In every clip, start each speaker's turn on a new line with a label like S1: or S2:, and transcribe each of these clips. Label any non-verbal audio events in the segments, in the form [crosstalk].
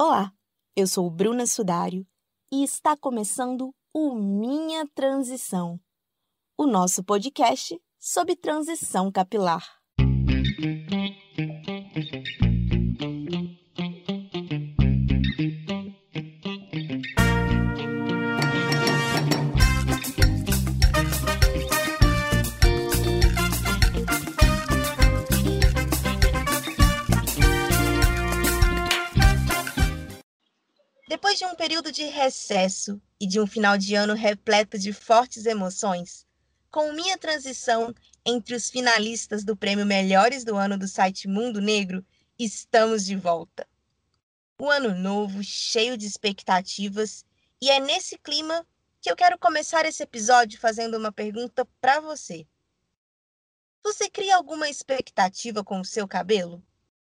S1: Olá, eu sou Bruna Sudário e está começando o Minha Transição, o nosso podcast sobre transição capilar. Período de recesso e de um final de ano repleto de fortes emoções, com minha transição entre os finalistas do prêmio Melhores do Ano do site Mundo Negro, estamos de volta. Um ano novo, cheio de expectativas, e é nesse clima que eu quero começar esse episódio fazendo uma pergunta para você. Você cria alguma expectativa com o seu cabelo?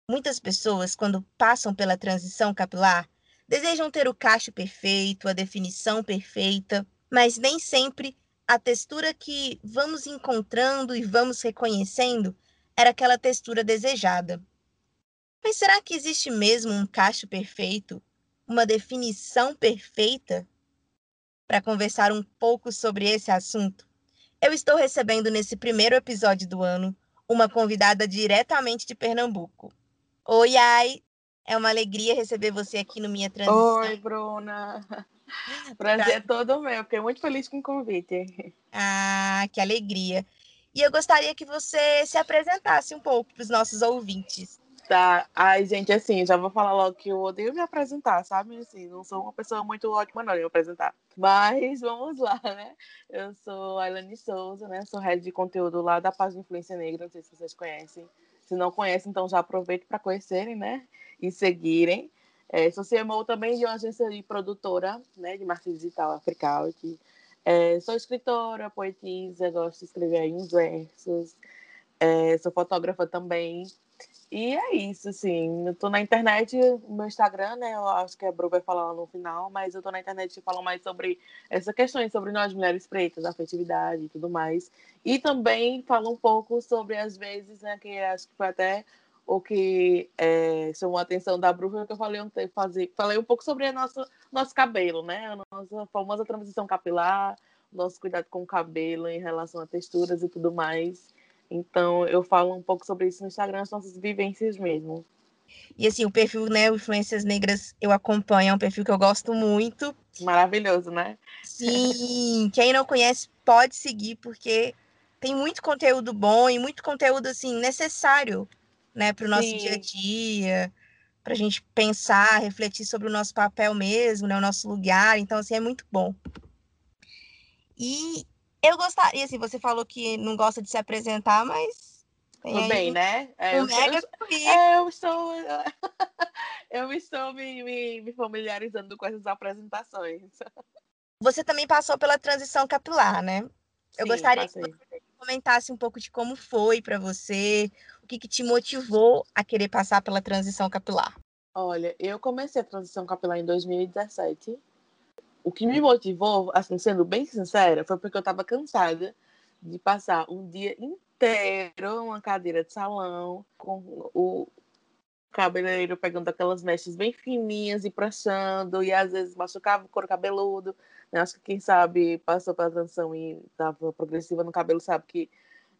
S1: Muitas pessoas, quando passam pela transição capilar, desejam ter o cacho perfeito, a definição perfeita, mas nem sempre a textura que vamos encontrando e vamos reconhecendo era aquela textura desejada. Mas será que existe mesmo um cacho perfeito, uma definição perfeita? Para conversar um pouco sobre esse assunto, eu estou recebendo nesse primeiro episódio do ano uma convidada diretamente de Pernambuco. Oi, ai, é uma alegria receber você aqui no Minha Transição.
S2: Oi, Bruna. [laughs] Prazer é todo meu. Fiquei muito feliz com o convite.
S1: Ah, que alegria. E eu gostaria que você se apresentasse um pouco para os nossos ouvintes.
S2: Tá. Ai, gente, assim, já vou falar logo que eu odeio me apresentar, sabe? Assim, não sou uma pessoa muito ótima, não, em me apresentar. Mas vamos lá, né? Eu sou a Elane Souza, né? Sou head de conteúdo lá da página Influência Negra, não sei se vocês conhecem. Se não conhecem, então já aproveito para conhecerem, né? E seguirem. É, sou CMO também de uma agência de produtora, né? De marketing digital africal. É, sou escritora, poetisa, gosto de escrever em versos. É, sou fotógrafa também. E é isso, assim. Eu tô na internet, no meu Instagram, né? Eu acho que a Bru vai falar lá no final, mas eu tô na internet falando mais sobre essas questões, sobre nós mulheres pretas, afetividade e tudo mais. E também falo um pouco sobre, às vezes, né? Que acho que foi até o que é, chamou a atenção da Bru, que eu falei um, fazer, falei um pouco sobre o nosso cabelo, né? A nossa famosa transição capilar, nosso cuidado com o cabelo em relação a texturas e tudo mais. Então, eu falo um pouco sobre isso no Instagram, as nossas vivências mesmo.
S1: E assim, o perfil, né, o Influências Negras, eu acompanho, é um perfil que eu gosto muito.
S2: Maravilhoso, né?
S1: Sim, quem não conhece pode seguir, porque tem muito conteúdo bom e muito conteúdo, assim, necessário, né, para o nosso Sim. dia a dia, para a gente pensar, refletir sobre o nosso papel mesmo, né, o nosso lugar. Então, assim, é muito bom. E eu gostaria, assim, você falou que não gosta de se apresentar, mas.
S2: Tudo bem, né? É,
S1: um eu, mega
S2: eu, é, eu estou. [laughs] Eu estou me, me, me familiarizando com essas apresentações.
S1: Você também passou pela transição capilar, né? Eu
S2: Sim,
S1: gostaria
S2: passei.
S1: que você comentasse um pouco de como foi para você, o que, que te motivou a querer passar pela transição capilar.
S2: Olha, eu comecei a transição capilar em 2017 o que me motivou, assim, sendo bem sincera, foi porque eu estava cansada de passar um dia inteiro numa cadeira de salão, com o cabeleireiro pegando aquelas mechas bem fininhas e pranchando, e às vezes machucava o couro cabeludo. Né? Acho que quem sabe passou pela transição e estava progressiva no cabelo sabe que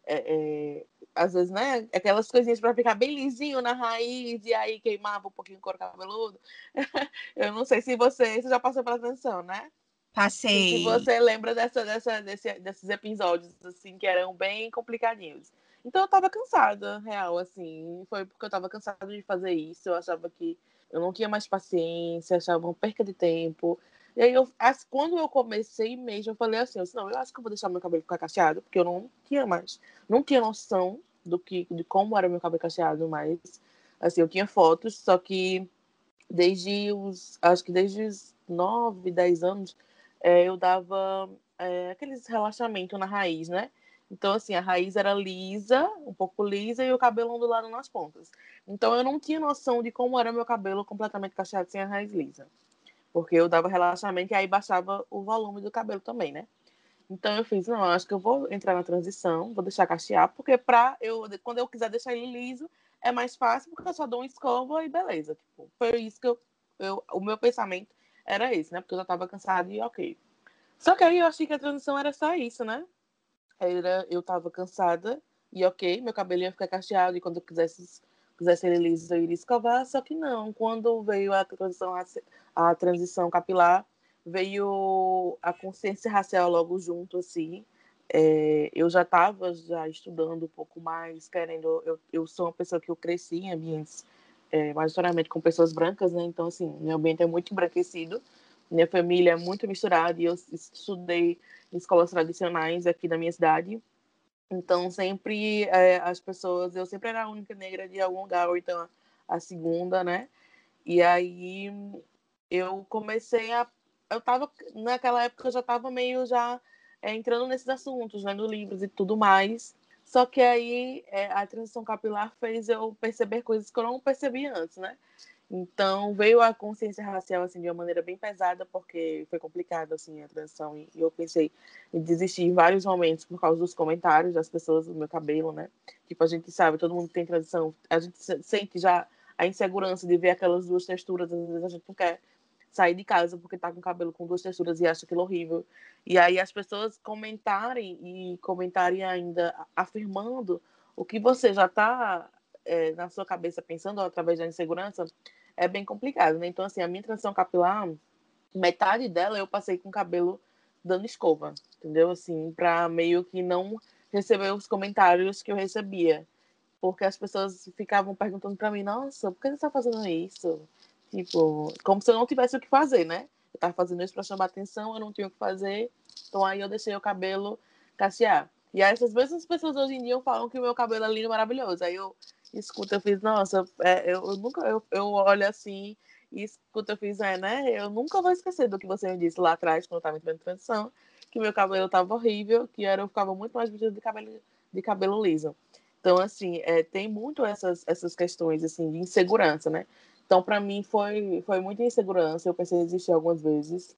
S2: é, é, às vezes, né, aquelas coisinhas para ficar bem lisinho na raiz e aí queimava um pouquinho o couro cabeludo. [laughs] Eu não sei se você, você já passou pela transição, né?
S1: Passei.
S2: E se você lembra dessa, dessa, desse, desses episódios, assim, que eram bem complicadinhos. Então eu tava cansada, real, assim. Foi porque eu tava cansada de fazer isso. Eu achava que eu não tinha mais paciência, achava uma perca de tempo. E aí, eu, quando eu comecei mesmo, eu falei assim, eu disse, não, eu acho que eu vou deixar meu cabelo ficar cacheado, porque eu não tinha mais, não tinha noção do que, de como era meu cabelo cacheado, mas, assim, eu tinha fotos, só que desde os, acho que desde os 9, 10 anos, é, eu dava é, aqueles relaxamento na raiz, né? Então, assim, a raiz era lisa, um pouco lisa, e o cabelo ondulado nas pontas. Então, eu não tinha noção de como era meu cabelo completamente cacheado sem a raiz lisa porque eu dava relaxamento e aí baixava o volume do cabelo também, né? Então eu fiz, não, acho que eu vou entrar na transição, vou deixar cachear, porque pra eu, quando eu quiser deixar ele liso, é mais fácil, porque eu só dou uma escova e beleza. Tipo, foi isso que eu eu, o meu pensamento era esse, né? Porque eu já tava cansada e ok. Só que aí eu achei que a transição era só isso, né? Era, eu tava cansada e ok, meu cabelo ia ficar cacheado e quando eu quisesse, quisesse ele liso eu iria escovar, só que não. Quando veio a transição, a transição capilar, veio a consciência racial logo junto, assim. É, eu já estava já estudando um pouco mais, querendo. Eu, eu sou uma pessoa que eu cresci em ambientes é, majoritariamente com pessoas brancas, né? Então, assim, meu ambiente é muito embranquecido. Minha família é muito misturada e eu estudei em escolas tradicionais aqui da minha cidade. Então, sempre é, as pessoas, eu sempre era a única negra de algum lugar, ou então a segunda, né? E aí eu comecei a. Eu tava, naquela época, eu já estava meio já é, entrando nesses assuntos, lendo livros e tudo mais. Só que aí é, a transição capilar fez eu perceber coisas que eu não percebia antes, né? Então veio a consciência racial assim de uma maneira bem pesada porque foi complicado assim a transição e, eu pensei em desistir em vários momentos por causa dos comentários das pessoas do meu cabelo, né? Tipo a gente sabe, todo mundo tem transição, a gente sente já a insegurança de ver aquelas duas texturas, às vezes a gente não quer sair de casa porque tá com cabelo com duas texturas e acha aquilo horrível. E aí as pessoas comentarem e comentarem ainda afirmando o que você já tá é, na sua cabeça pensando através da insegurança, é bem complicado, né? Então, assim, a minha transição capilar, metade dela eu passei com cabelo dando escova, entendeu? Assim, para meio que não receber os comentários que eu recebia. Porque as pessoas ficavam perguntando para mim, nossa, por que você está fazendo isso? Tipo, como se eu não tivesse o que fazer, né? Eu tava fazendo isso para chamar atenção, eu não tinha o que fazer. Então aí eu deixei o cabelo cachear. E aí essas mesmas pessoas hoje em dia falam que o meu cabelo é lindo e maravilhoso. Aí eu escuta, eu fiz, nossa, é, eu, eu, nunca, eu, eu olho assim e escuta, eu fiz, é, né? Eu nunca vou esquecer do que você me disse lá atrás, quando eu tava entrando em transição, que meu cabelo tava horrível, que era, eu ficava muito mais vestida de cabelo, de cabelo liso. Então, assim, é, tem muito essas, essas questões, assim, de insegurança, né? Então, para mim, foi, foi muita insegurança. Eu pensei em desistir algumas vezes.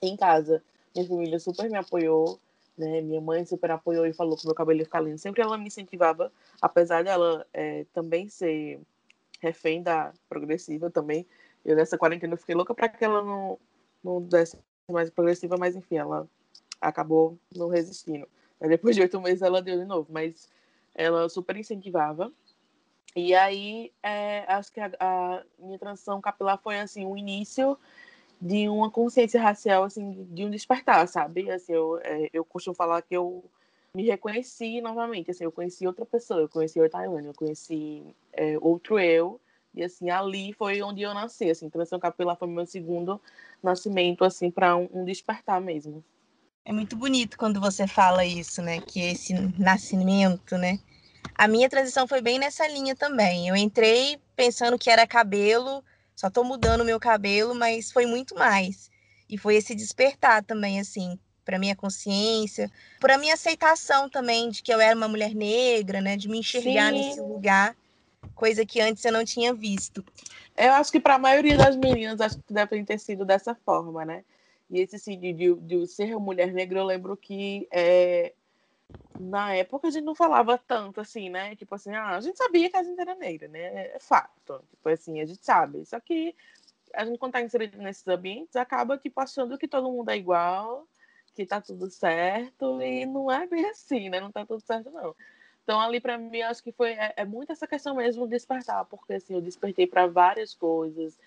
S2: Em casa, minha família super me apoiou. Né? Minha mãe super apoiou e falou que meu cabelo ia ficar lindo. Sempre ela me incentivava, apesar dela é, também ser refém da progressiva também. Eu nessa quarentena fiquei louca para que ela não, não desse mais progressiva, mas enfim, ela acabou não resistindo. Aí, depois de oito meses ela deu de novo, mas ela super incentivava. E aí, é, acho que a, a, minha transição capilar foi assim um início de uma consciência racial, assim, de um despertar, sabe? Assim, eu, é, eu costumo falar que eu me reconheci novamente, assim, eu conheci outra pessoa, eu conheci o Taiwan, eu conheci é, outro eu, e assim, ali foi onde eu nasci, assim, transição capilar foi meu segundo nascimento, assim, para um, um despertar mesmo.
S1: É muito bonito quando você fala isso, né? Que esse nascimento, né? A minha transição foi bem nessa linha também. Eu entrei pensando que era cabelo, só tô mudando o meu cabelo, mas foi muito mais. E foi esse despertar também, assim, para minha consciência, para minha aceitação também de que eu era uma mulher negra, né, de me enxergar Sim. nesse lugar, coisa que antes eu não tinha visto.
S2: Eu acho que para a maioria das meninas acho que deve ter sido dessa forma, né? E esse assim, de, de, de ser mulher negra, eu lembro que é, na época a gente não falava tanto assim, né? Tipo assim, ah, a gente sabia que a gente era negra, né? É fato. Tipo assim, a gente sabe. Só que a gente, quando tá inserido nesses ambientes, acaba, tipo, achando que todo mundo é igual, que tá tudo certo, e não é bem assim, né? Não tá tudo certo, não. Então, ali para mim, acho que foi é, é, muito essa questão mesmo de despertar, porque assim, eu despertei para várias coisas,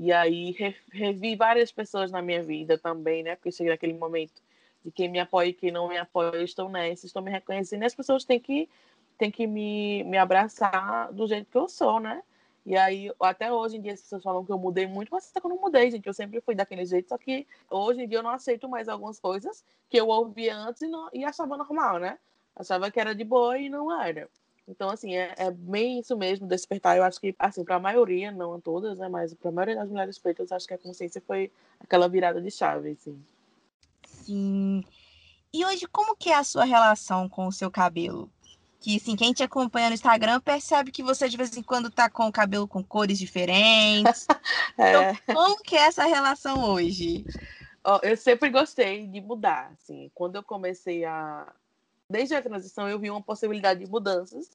S2: e aí re, revi várias pessoas na minha vida também, né? Porque cheguei naquele momento de quem me apoia e quem não me apoia, estou nessa, estou me reconhecendo, e as pessoas têm que, têm que me, me abraçar do jeito que eu sou, né? E aí, até hoje em dia, as pessoas falam que eu mudei muito, mas eu não mudei, gente. Eu sempre fui daquele jeito, só que hoje em dia eu não aceito mais algumas coisas que eu ouvia antes e, não, e achava normal, né? Achava que era de boa e não era. Então, assim, é, é bem isso mesmo, despertar. Eu acho que, assim, para a maioria, não todas, né? Mas para a maioria das mulheres pretas, acho que a consciência foi aquela virada de chave, assim.
S1: Sim. E hoje, como que é a sua relação com o seu cabelo? Que, assim, quem te acompanha no Instagram percebe que você, de vez em quando, tá com o cabelo com cores diferentes. [laughs] é. Então, como que é essa relação hoje?
S2: Oh, eu sempre gostei de mudar, assim. Quando eu comecei a... Desde a transição, eu vi uma possibilidade de mudanças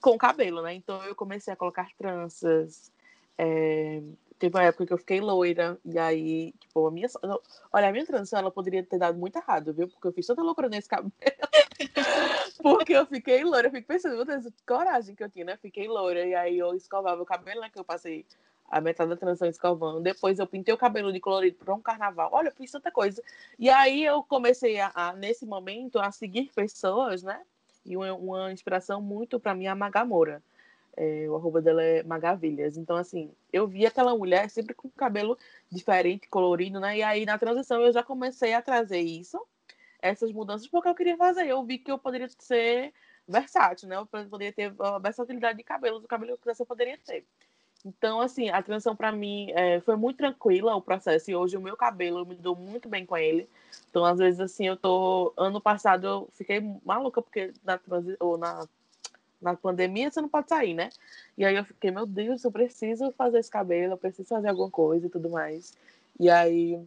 S2: com o cabelo, né? Então, eu comecei a colocar tranças, é, teve uma época que eu fiquei loira, e aí, tipo, a minha. Olha, a minha transição ela poderia ter dado muito errado, viu? Porque eu fiz tanta loucura nesse cabelo. [laughs] Porque eu fiquei loira, eu fico pensando, meu Deus, coragem que eu tinha, né? Fiquei loira, e aí eu escovava o cabelo, né? Que eu passei a metade da transição escovando. Depois eu pintei o cabelo de colorido para um carnaval. Olha, eu fiz tanta coisa. E aí eu comecei a, a nesse momento, a seguir pessoas, né? E uma, uma inspiração muito para mim, a Magamora. É, o arroba dela é Magavilhas. Então, assim, eu vi aquela mulher sempre com cabelo diferente, colorido, né? E aí, na transição, eu já comecei a trazer isso, essas mudanças, porque eu queria fazer. Eu vi que eu poderia ser versátil, né? Eu poderia ter a versatilidade de cabelos, o cabelo que eu poderia ter. Então, assim, a transição para mim é, foi muito tranquila o processo. E hoje o meu cabelo, eu me dou muito bem com ele. Então, às vezes, assim, eu tô. Ano passado eu fiquei maluca, porque na, transi... ou na na pandemia você não pode sair, né? E aí eu fiquei, meu Deus, eu preciso fazer esse cabelo, eu preciso fazer alguma coisa e tudo mais. E aí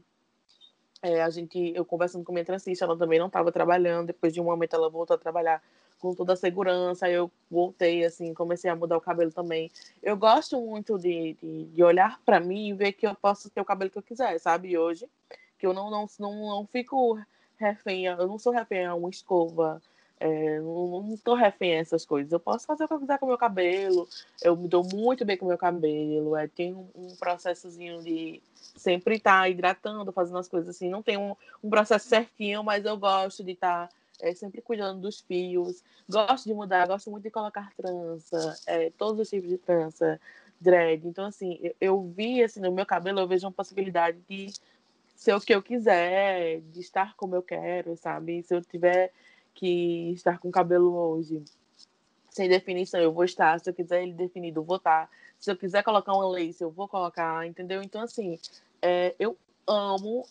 S2: é, a gente, eu conversando com minha transista, ela também não estava trabalhando, depois de um momento ela voltou a trabalhar com toda a segurança, eu voltei, assim, comecei a mudar o cabelo também. Eu gosto muito de, de, de olhar para mim e ver que eu posso ter o cabelo que eu quiser, sabe? Hoje, que eu não, não, não, não fico refém, eu não sou refém a uma escova, é, não, tô refém a essas coisas. Eu posso fazer o que eu quiser com o meu cabelo. Eu me dou muito bem com o meu cabelo. É, tem um, um processozinho de sempre estar tá hidratando, fazendo as coisas assim. Não tem um, um processo certinho, mas eu gosto de estar tá, é, sempre cuidando dos fios. Gosto de mudar, gosto muito de colocar trança, é, todos os tipos de trança, dread. Então, assim, eu, eu vi assim, no meu cabelo, eu vejo uma possibilidade de ser o que eu quiser, de estar como eu quero, sabe? Se eu tiver que estar com cabelo hoje sem definição, eu vou estar. Se eu quiser ele definido, eu vou estar. Se eu quiser colocar uma lace, eu vou colocar, entendeu? Então, assim, é, eu amo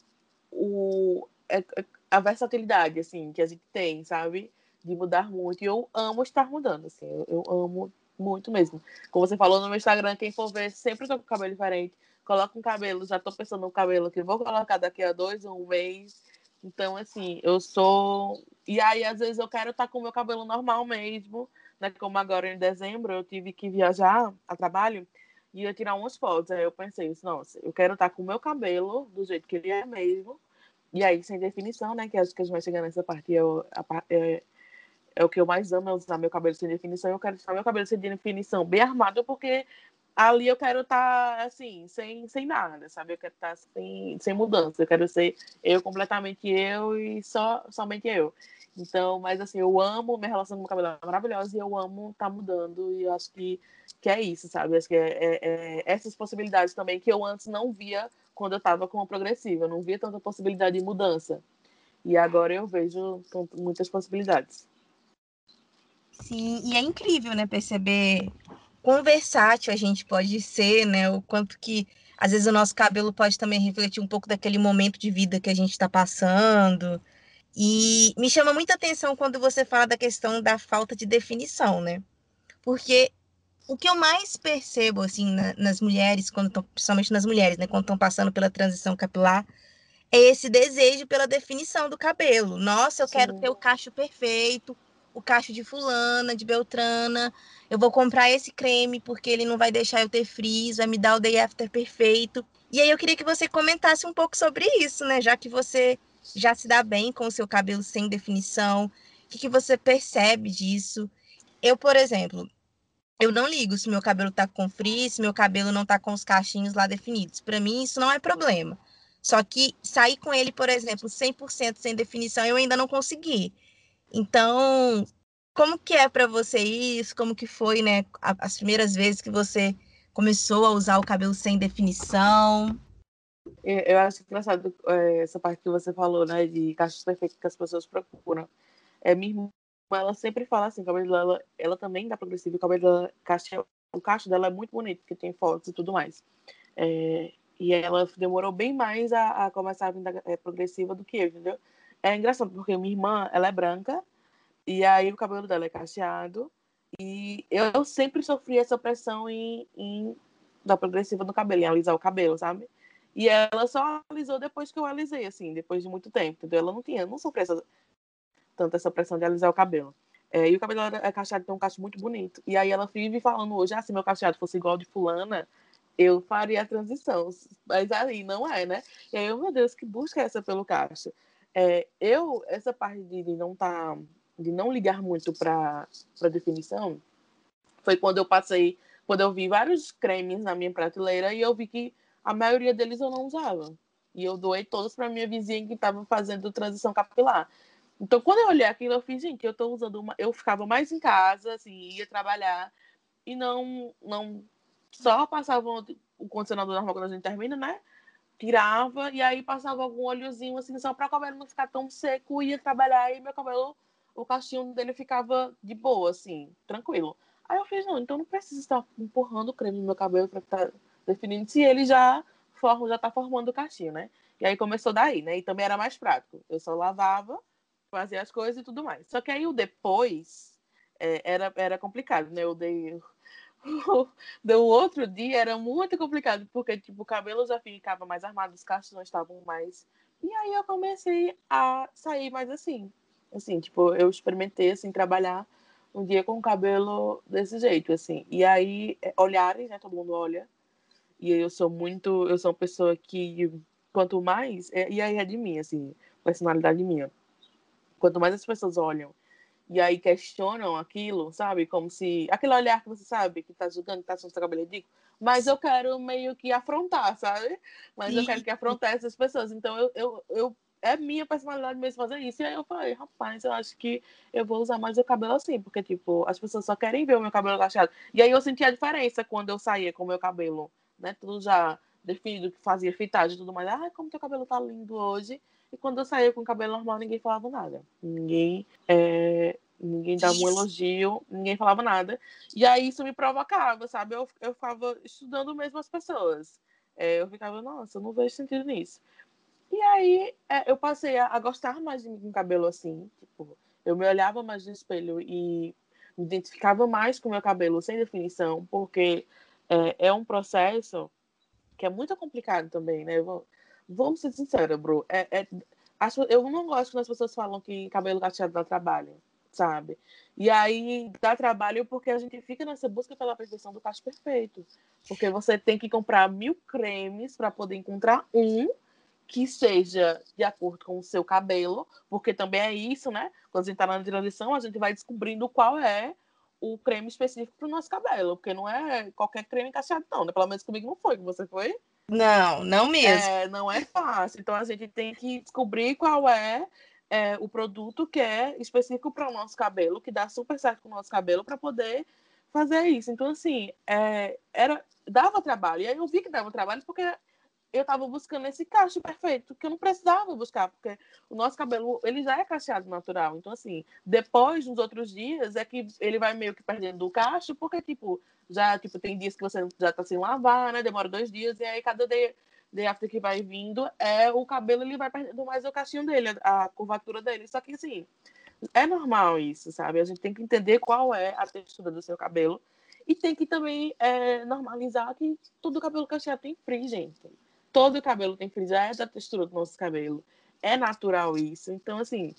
S2: o, é, é, a versatilidade, assim, que a gente tem, sabe? De mudar muito. E eu amo estar mudando, assim. Eu, eu amo muito mesmo. Como você falou no meu Instagram, quem for ver, sempre tô com cabelo diferente. Coloca um cabelo, já tô pensando no cabelo que vou colocar daqui a dois ou um mês. Então, assim, eu sou. E aí, às vezes, eu quero estar tá com o meu cabelo normal mesmo, né? Como agora em dezembro eu tive que viajar a trabalho e ia tirar umas fotos. Aí eu pensei, nossa, eu quero estar tá com o meu cabelo do jeito que ele é mesmo. E aí, sem definição, né? Que acho que a gente vai chegar nessa parte. Eu, a, é, é o que eu mais amo, é usar meu cabelo sem definição. Eu quero usar meu cabelo sem definição bem armado, porque ali eu quero estar, tá, assim, sem, sem nada, sabe? Eu quero estar tá sem, sem mudança. Eu quero ser eu completamente eu e só somente eu. Então, mas assim, eu amo minha relação com o cabelo é maravilhosa e eu amo estar tá mudando e acho que, que é isso, sabe? Acho que é, é, é, essas possibilidades também que eu antes não via quando eu estava com a progressiva. Eu não via tanta possibilidade de mudança. E agora eu vejo muitas possibilidades.
S1: Sim, e é incrível, né, perceber quão versátil a gente pode ser, né? O quanto que às vezes o nosso cabelo pode também refletir um pouco daquele momento de vida que a gente está passando. E me chama muita atenção quando você fala da questão da falta de definição, né? Porque o que eu mais percebo assim na, nas mulheres, quando tão, principalmente nas mulheres, né, quando estão passando pela transição capilar, é esse desejo pela definição do cabelo. Nossa, eu Sim. quero ter o cacho perfeito, o cacho de fulana, de beltrana. Eu vou comprar esse creme porque ele não vai deixar eu ter frizz, vai me dar o day after perfeito. E aí eu queria que você comentasse um pouco sobre isso, né? Já que você já se dá bem com o seu cabelo sem definição, o que, que você percebe disso? Eu, por exemplo, eu não ligo se meu cabelo tá com frizz, se meu cabelo não tá com os cachinhos lá definidos. Para mim, isso não é problema. Só que sair com ele, por exemplo, 100% sem definição, eu ainda não consegui. Então, como que é para você isso? Como que foi, né, as primeiras vezes que você começou a usar o cabelo sem definição?
S2: Eu acho engraçado é, essa parte que você falou, né, de cachos perfeitos que as pessoas procuram. É, minha irmã, ela sempre fala assim, o cabelo dela, ela também dá progressivo, o cabelo dela, o cacho dela é muito bonito, porque tem fotos e tudo mais. É, e ela demorou bem mais a, a começar a vir é, progressiva do que eu, entendeu? É engraçado, porque minha irmã, ela é branca, e aí o cabelo dela é cacheado, e eu sempre sofri essa pressão em, em da progressiva no cabelo, em alisar o cabelo, sabe? E ela só alisou depois que eu alisei, assim, depois de muito tempo, entendeu? Ela não tinha, não sofreu essa, tanto essa pressão de alisar o cabelo. É, e o cabelo era é cacheado, tem um cacho muito bonito. E aí ela vive falando hoje, ah, se meu cacheado fosse igual de fulana, eu faria a transição. Mas aí não é, né? E aí, meu Deus, que busca é essa pelo caixa? É, eu, essa parte de, de não tá, de não ligar muito para definição, foi quando eu passei, quando eu vi vários cremes na minha prateleira e eu vi que a maioria deles eu não usava. E eu doei todos para minha vizinha que estava fazendo transição capilar. Então, quando eu olhei aquilo, eu fiz, gente, eu tô usando uma. Eu ficava mais em casa, assim, ia trabalhar e não, não só passava o condicionador normal quando a gente termina, né? Tirava e aí passava algum óleozinho assim, só para o cabelo não ficar tão seco, ia trabalhar e meu cabelo, o cachinho dele ficava de boa, assim, tranquilo. Aí eu fiz, não, então não preciso estar empurrando o creme no meu cabelo para estar definindo se ele já forma, já tá formando o cachinho, né? E aí começou daí, né? E também era mais prático. Eu só lavava fazer as coisas e tudo mais. Só que aí o depois é, era, era complicado, né? Eu dei. [laughs] do outro dia era muito complicado, porque tipo, o cabelo já ficava mais armado, os cachos não estavam mais. E aí eu comecei a sair mais assim. Assim, tipo, eu experimentei assim, trabalhar um dia com o cabelo desse jeito, assim. E aí, é, olhares, né? Todo mundo olha. E eu sou muito. Eu sou uma pessoa que, quanto mais. É, e aí é de mim, assim, personalidade minha Quanto mais as pessoas olham e aí questionam aquilo, sabe? Como se. Aquele olhar que você sabe, que tá julgando, que tá cabelo ridículo. Mas eu quero meio que afrontar, sabe? Mas Sim. eu quero que afrontar essas pessoas. Então eu, eu, eu. É minha personalidade mesmo fazer isso. E aí eu falei, rapaz, eu acho que eu vou usar mais o cabelo assim, porque, tipo, as pessoas só querem ver o meu cabelo cacheado. E aí eu senti a diferença quando eu saía com o meu cabelo, né? Tudo já definido, que fazia fitagem e tudo mais. Ah, como teu cabelo tá lindo hoje. E quando eu saía com o cabelo normal, ninguém falava nada. Ninguém, é, ninguém dava um [laughs] elogio, ninguém falava nada. E aí isso me provocava, sabe? Eu, eu ficava estudando mesmo as pessoas. É, eu ficava, nossa, eu não vejo sentido nisso. E aí é, eu passei a, a, gostar mais de mim com cabelo assim. Tipo, eu me olhava mais no espelho e me identificava mais com o meu cabelo sem definição, porque é, é um processo que é muito complicado também, né? Vamos ser sinceros, bro. É, é, eu não gosto quando as pessoas falam que cabelo cacheado dá trabalho, sabe? E aí dá trabalho porque a gente fica nessa busca pela perfeição do cacho perfeito. Porque você tem que comprar mil cremes para poder encontrar um que seja de acordo com o seu cabelo, porque também é isso, né? Quando a gente está na transição, a gente vai descobrindo qual é o creme específico para o nosso cabelo, porque não é qualquer creme cacheado, não, né? Pelo menos comigo não foi, que você foi?
S1: Não, não mesmo.
S2: É, não é fácil. Então a gente tem que descobrir qual é, é o produto que é específico para o nosso cabelo, que dá super certo com o nosso cabelo, para poder fazer isso. Então, assim, é, era, dava trabalho. E aí eu vi que dava trabalho porque eu estava buscando esse cacho perfeito, que eu não precisava buscar, porque o nosso cabelo, ele já é cacheado natural. Então, assim, depois, nos outros dias, é que ele vai meio que perdendo o cacho, porque, tipo, já, tipo, tem dias que você já tá sem lavar, né? Demora dois dias, e aí cada day, day after que vai vindo, é o cabelo, ele vai perdendo mais o cachinho dele, a curvatura dele. Só que, assim, é normal isso, sabe? A gente tem que entender qual é a textura do seu cabelo. E tem que também é, normalizar que todo cabelo cacheado tem frizz, gente todo cabelo tem frizz, é da textura do nosso cabelo. É natural isso. Então, assim,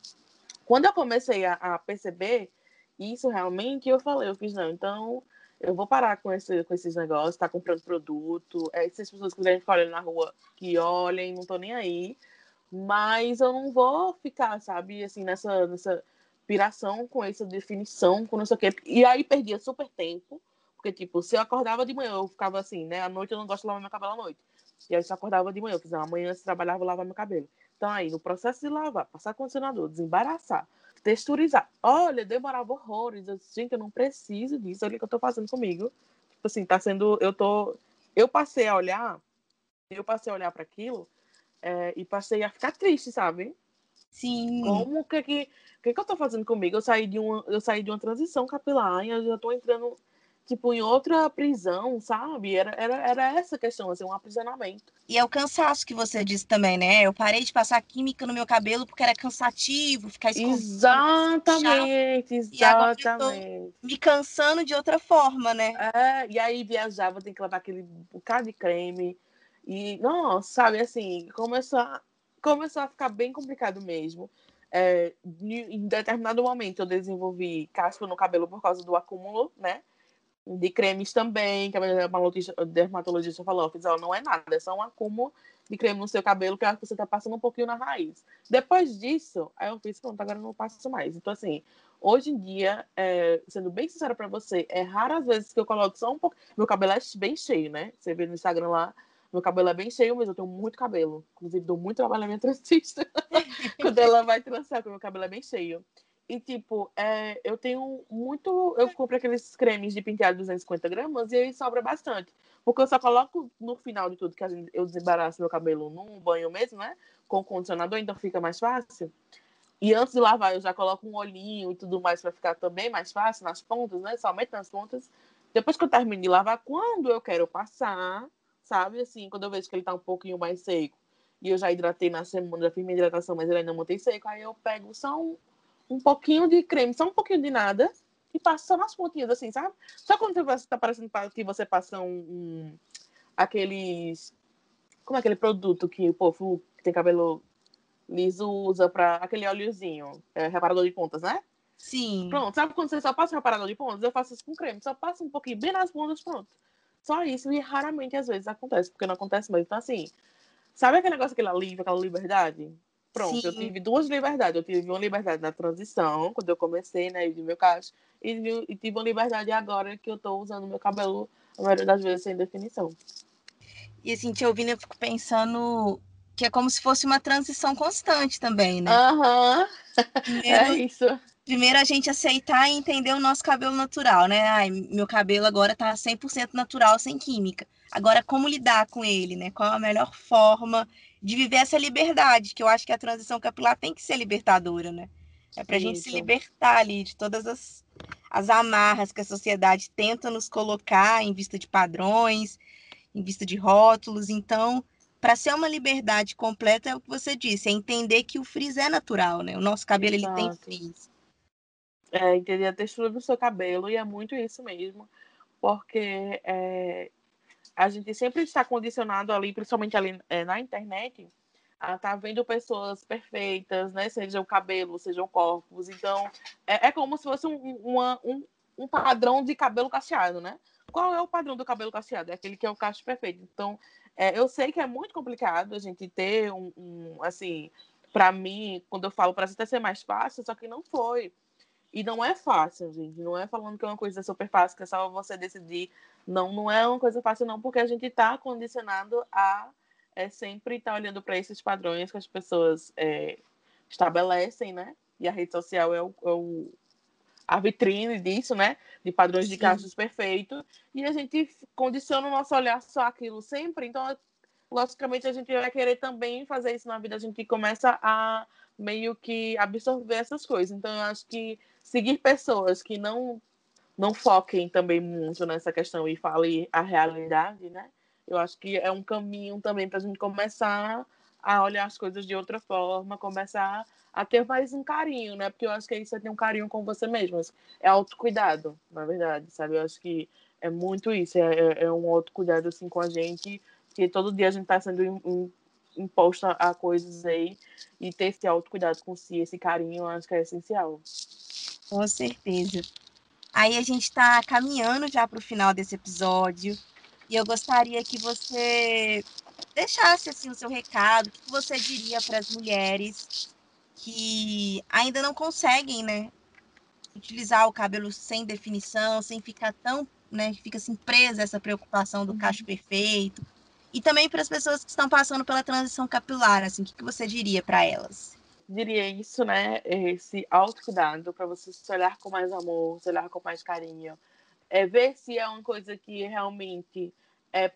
S2: quando eu comecei a, a perceber isso realmente, eu falei, eu fiz, não, então eu vou parar com, esse, com esses negócios, tá comprando produto, é, essas pessoas que quiserem ficar olhando na rua, que olhem, não tô nem aí, mas eu não vou ficar, sabe, assim, nessa, nessa piração com essa definição, com não sei o quê, e aí perdia super tempo, porque, tipo, se eu acordava de manhã, eu ficava assim, né, à noite eu não gosto de lavar meu cabelo à noite, e aí eu só acordava de manhã, eu fiz, amanhã se trabalhava, lavar meu cabelo. Então aí, no processo de lavar, passar condicionador, desembaraçar, texturizar. Olha, demorava horrores. Eu disse, gente, eu não preciso disso. Olha o que eu tô fazendo comigo. Tipo assim, tá sendo. Eu tô. Eu passei a olhar, eu passei a olhar para aquilo é, e passei a ficar triste, sabe?
S1: Sim.
S2: Como que que, que que eu tô fazendo comigo? Eu saí de uma, eu saí de uma transição capilar e eu já tô entrando tipo, em outra prisão, sabe? Era, era, era essa questão, assim, um aprisionamento.
S1: E é o cansaço que você disse também, né? Eu parei de passar química no meu cabelo porque era cansativo, ficar escondido.
S2: Exatamente, exatamente.
S1: me cansando de outra forma, né?
S2: É, e aí viajava, tem que levar aquele bocado de creme. E, nossa, sabe, assim, começou a, começou a ficar bem complicado mesmo. É, em determinado momento eu desenvolvi caspa no cabelo por causa do acúmulo, né? De cremes também, que a dermatologista falou, fiz, não é nada, é só um acúmulo de creme no seu cabelo que você tá passando um pouquinho na raiz. Depois disso, aí eu fiz, pronto, agora eu não passo mais. Então, assim, hoje em dia, é, sendo bem sincera para você, é raro as vezes que eu coloco só um pouco. Meu cabelo é bem cheio, né? Você vê no Instagram lá, meu cabelo é bem cheio, mas eu tenho muito cabelo. Inclusive, dou muito trabalho à minha [laughs] transista [laughs] quando ela vai trançar, porque meu cabelo é bem cheio. E, tipo, é, eu tenho muito. Eu compro aqueles cremes de penteado de 250 gramas e aí sobra bastante. Porque eu só coloco no final de tudo que eu desembaraço meu cabelo num banho mesmo, né? Com condicionador, então fica mais fácil. E antes de lavar, eu já coloco um olhinho e tudo mais para ficar também mais fácil nas pontas, né? Somente nas pontas. Depois que eu termino de lavar, quando eu quero passar, sabe? Assim, quando eu vejo que ele tá um pouquinho mais seco e eu já hidratei na semana, já fiz minha hidratação, mas ele ainda mantém seco, aí eu pego só um um pouquinho de creme, só um pouquinho de nada, e passa só nas pontinhas, assim, sabe? Só quando você tá parecendo que você passa um, um aqueles. Como é aquele produto que o povo que tem cabelo liso usa para aquele óleozinho, é, reparador de pontas, né?
S1: Sim.
S2: Pronto, sabe quando você só passa o reparador de pontas? Eu faço isso com creme, só passa um pouquinho bem nas pontas, pronto. Só isso, e raramente às vezes acontece, porque não acontece mesmo. Então, assim, sabe aquele negócio, aquele alívio, aquela liberdade? Pronto, Sim. eu tive duas liberdades. Eu tive uma liberdade na transição, quando eu comecei, né, de meu caso, e, e tive uma liberdade agora que eu tô usando meu cabelo, a maioria das vezes, sem definição.
S1: E assim, te ouvindo, eu fico pensando que é como se fosse uma transição constante também, né?
S2: Aham, uhum. [laughs] é isso.
S1: Primeiro a gente aceitar e entender o nosso cabelo natural, né? Ai, meu cabelo agora tá 100% natural, sem química. Agora, como lidar com ele, né? Qual a melhor forma de viver essa liberdade, que eu acho que a transição capilar tem que ser libertadora, né? É para a gente se libertar ali de todas as, as amarras que a sociedade tenta nos colocar em vista de padrões, em vista de rótulos. Então, para ser uma liberdade completa, é o que você disse, é entender que o frizz é natural, né? O nosso cabelo ele tem frizz.
S2: É, entender a textura do seu cabelo, e é muito isso mesmo, porque é, a gente sempre está condicionado ali, principalmente ali é, na internet, a estar tá vendo pessoas perfeitas, né? Seja o cabelo, seja o corpos. Então, é, é como se fosse um, uma, um, um padrão de cabelo cacheado, né? Qual é o padrão do cabelo cacheado? É aquele que é o cacho perfeito. Então, é, eu sei que é muito complicado a gente ter um, um assim, para mim, quando eu falo, parece até ser mais fácil, só que não foi. E não é fácil, gente. Não é falando que é uma coisa super fácil, que é só você decidir. Não, não é uma coisa fácil, não, porque a gente está condicionado a é, sempre estar tá olhando para esses padrões que as pessoas é, estabelecem, né? E a rede social é o, é o a vitrine disso, né? De padrões Sim. de cachos perfeitos. E a gente condiciona o nosso olhar só aquilo sempre. Então, logicamente, a gente vai querer também fazer isso na vida. A gente começa a meio que absorver essas coisas. Então, eu acho que seguir pessoas que não não foquem também muito nessa questão e falem a realidade, né? Eu acho que é um caminho também para a gente começar a olhar as coisas de outra forma, começar a ter mais um carinho, né? Porque eu acho que aí você tem um carinho com você mesmo. É autocuidado, na verdade, sabe? Eu acho que é muito isso, é, é, é um autocuidado assim com a gente, que todo dia a gente está sendo imposta a coisas aí e ter esse autocuidado com si, esse carinho, eu acho que é essencial.
S1: Com certeza. Aí a gente está caminhando já para o final desse episódio e eu gostaria que você deixasse assim o seu recado, o que você diria para as mulheres que ainda não conseguem, né, utilizar o cabelo sem definição, sem ficar tão, né, fica assim presa essa preocupação do cacho uhum. perfeito. E também para as pessoas que estão passando pela transição capilar, assim, o que, que você diria para elas?
S2: Diria isso, né? Esse autocuidado para você se olhar com mais amor, se olhar com mais carinho. É ver se é uma coisa que realmente é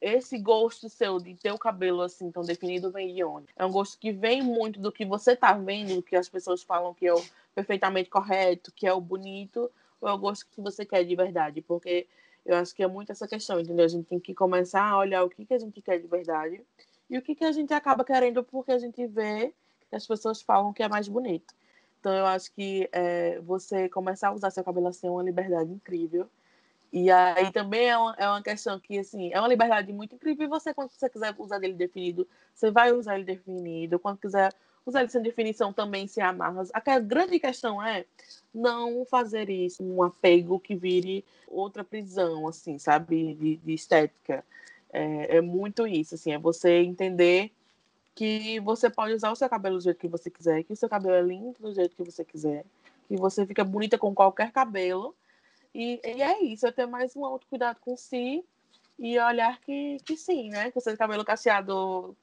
S2: esse gosto seu de ter o cabelo assim tão definido vem de onde? É um gosto que vem muito do que você tá vendo, do que as pessoas falam que é o perfeitamente correto, que é o bonito, ou é o gosto que você quer de verdade? Porque eu acho que é muito essa questão, entendeu? A gente tem que começar a olhar o que, que a gente quer de verdade e o que, que a gente acaba querendo porque a gente vê que as pessoas falam que é mais bonito. Então, eu acho que é, você começar a usar seu cabelo assim é uma liberdade incrível. E aí também é uma, é uma questão que, assim, é uma liberdade muito incrível. E você, quando você quiser usar ele definido, você vai usar ele definido. Quando quiser usar ele sem definição também sem amarras. A grande questão é não fazer isso um apego que vire outra prisão, assim, sabe, de, de estética. É, é, muito isso, assim, é você entender que você pode usar o seu cabelo do jeito que você quiser, que o seu cabelo é lindo do jeito que você quiser, que você fica bonita com qualquer cabelo. E, e é isso, é ter mais um autocuidado com si e olhar que, que sim, né? Que você tem cabelo cacheado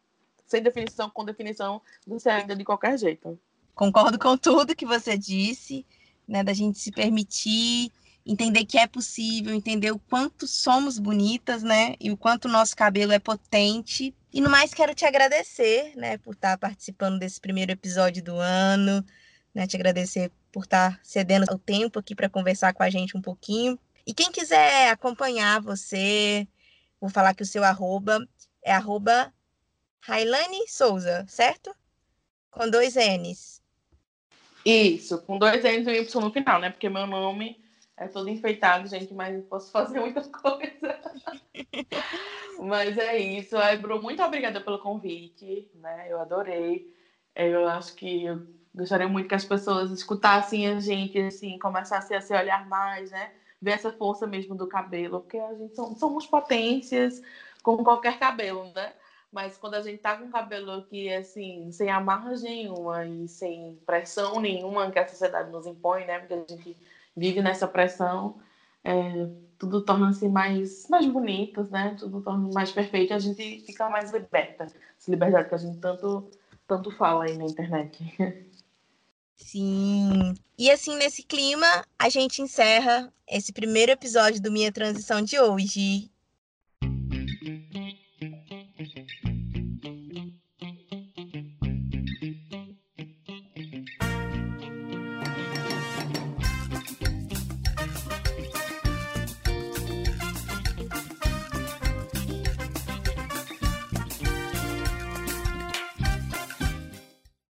S2: sem definição, com definição, você ainda de qualquer jeito.
S1: Concordo com tudo que você disse, né? Da gente se permitir entender que é possível, entender o quanto somos bonitas, né? E o quanto o nosso cabelo é potente. E no mais, quero te agradecer, né, por estar participando desse primeiro episódio do ano, né? Te agradecer por estar cedendo o tempo aqui para conversar com a gente um pouquinho. E quem quiser acompanhar você, vou falar que o seu arroba é arroba Railane Souza, certo? Com dois N's.
S2: Isso, com dois N's e um Y no final, né? Porque meu nome é todo enfeitado, gente, mas posso fazer muita [laughs] coisa. mas é isso. Bru, muito obrigada pelo convite, né? Eu adorei. Eu acho que eu gostaria muito que as pessoas escutassem a gente, assim, começassem a se olhar mais, né? Ver essa força mesmo do cabelo, porque a gente somos, somos potências com qualquer cabelo, né? Mas quando a gente tá com cabelo que assim, sem amarras nenhuma e sem pressão nenhuma que a sociedade nos impõe, né? Porque a gente vive nessa pressão, é, tudo torna-se mais, mais bonito, né? Tudo torna mais perfeito, a gente fica mais liberta. Essa liberdade que a gente tanto, tanto fala aí na internet. [laughs]
S1: Sim. E assim, nesse clima, a gente encerra esse primeiro episódio do Minha Transição de hoje.